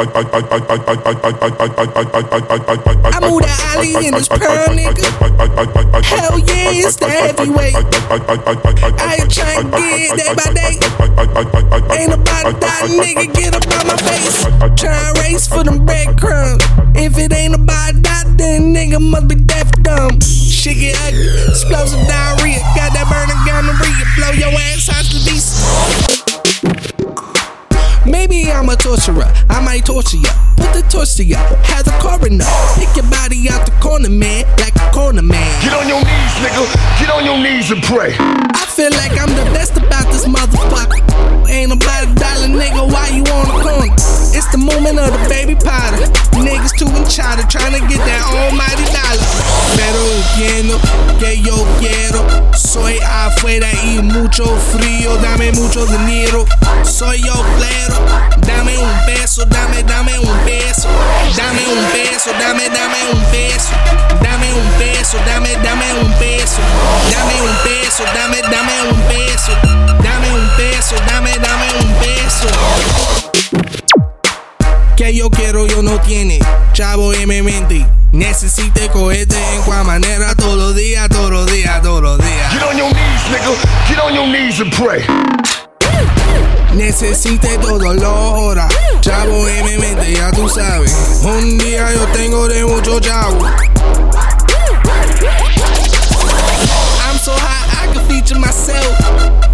I move the alley in this pearl, nigga. Hell yeah, it's the heavyweight. I ain't trying to get day by day. Ain't about die, nigga. Get up on my face. Try race for them breadcrumbs. If it ain't about that, then nigga must be deaf dumb. Shit get ugly, explosive diarrhea. Torture ya. Put the torch to ya, have the coroner. Pick your body out the corner, man, like a corner man. Get on your knees, nigga. Get on your knees and pray. I feel like I'm the best about this motherfucker. Ain't about a dollar, nigga, why you on the corner? It's the moment of the baby powder. Niggas too in China trying to get that almighty dollar. Pero entiendo que yo quiero. Soy afuera y mucho frío. Dame mucho dinero. Soy yo dame, dame un beso. Dame un beso, dame, dame un beso. Dame un beso, dame, dame un beso. Que yo quiero, yo no tiene. Chavo en mi mente. Necesite cogerte en cual manera todos los días, todos los días, todos los días. Get on your knees, nigga. Get on your knees and pray. Necesite todo lo hora. Chavo en mi mente, ya tú sabes. Un día yo tengo de mucho chavo. Feature myself.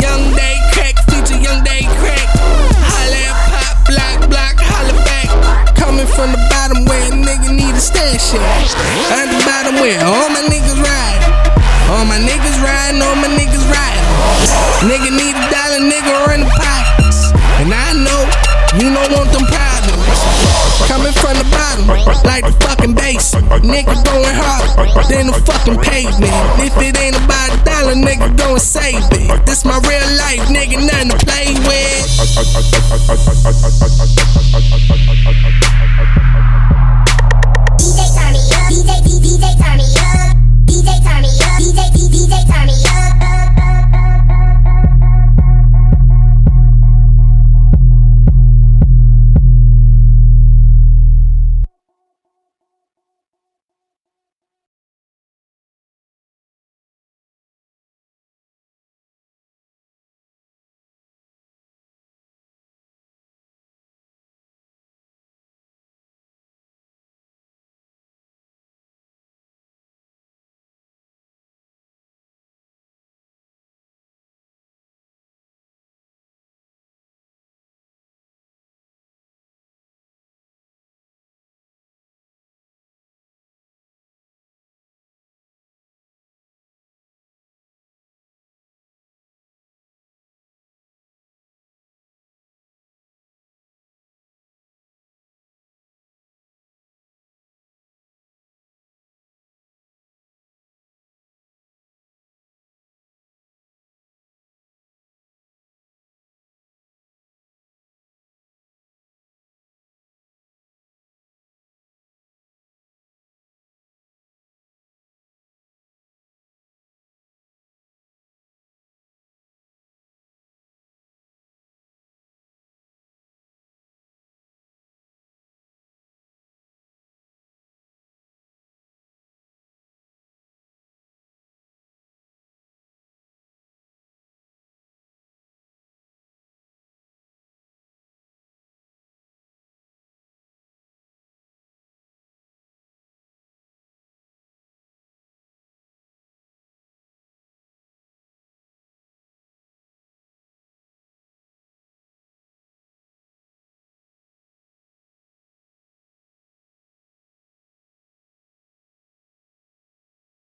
Young day crack, feature young day crack. Holla at pop, block, block, holla back. Coming from the bottom where a nigga need a stash at. At the bottom where all my niggas ride. All my niggas riding, all my niggas riding. Nigga need a dollar, nigga run the pockets. And I know you don't want them problems. Coming from the bottom, like fucking base. Nigga going hard, than the fucking pavement. If it ain't about a dollar, nigga going save it. This my real life, nigga, nothing to play with.